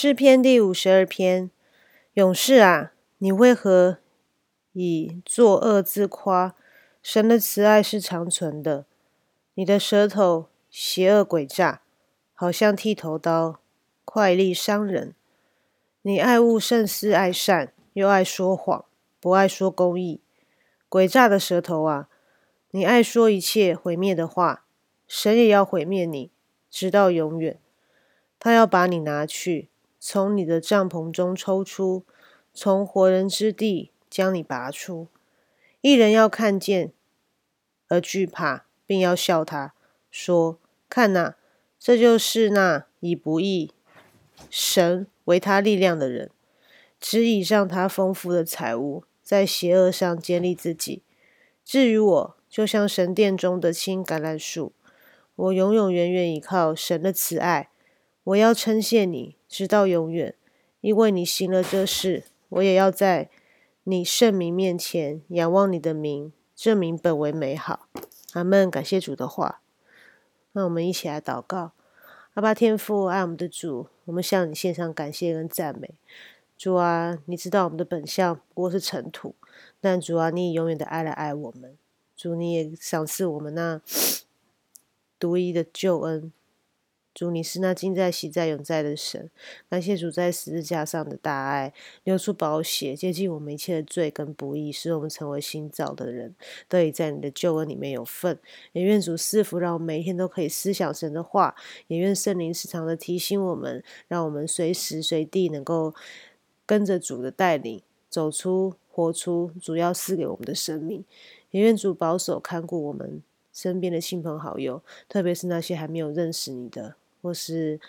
诗篇第五十二篇，勇士啊，你为何以作恶自夸？神的慈爱是长存的。你的舌头邪恶诡诈，好像剃头刀，快利伤人。你爱恶胜似爱善，又爱说谎，不爱说公义。诡诈的舌头啊，你爱说一切毁灭的话，神也要毁灭你，直到永远。他要把你拿去。从你的帐篷中抽出，从活人之地将你拔出。一人要看见而惧怕，并要笑他，说：“看哪，这就是那以不义神为他力量的人，只以让他丰富的财物，在邪恶上建立自己。至于我，就像神殿中的青橄榄树，我永永远远依靠神的慈爱。我要称谢你。”直到永远，因为你行了这事，我也要在你圣名面前仰望你的名，证明本为美好。阿门。感谢主的话，那我们一起来祷告。阿爸天父，爱我们的主，我们向你献上感谢跟赞美。主啊，你知道我们的本相不过是尘土，但主啊，你以永远的爱来爱我们。主，你也赏赐我们那 独一的救恩。主，你是那今在、昔在、永在的神。感谢主在十字架上的大爱，流出宝血，接近我们一切的罪跟不义，使我们成为新造的人，得以在你的救恩里面有份。也愿主赐福，让我们每一天都可以思想神的话。也愿圣灵时常的提醒我们，让我们随时随地能够跟着主的带领，走出、活出主要赐给我们的生命。也愿主保守看顾我们身边的亲朋好友，特别是那些还没有认识你的。或是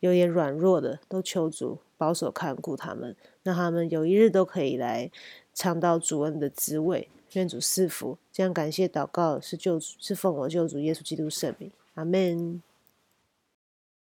有点软弱的，都求主保守看顾他们，让他们有一日都可以来尝到主恩的滋味。愿主赐福，这样感谢祷告是救主，是奉我救主耶稣基督圣名，阿门。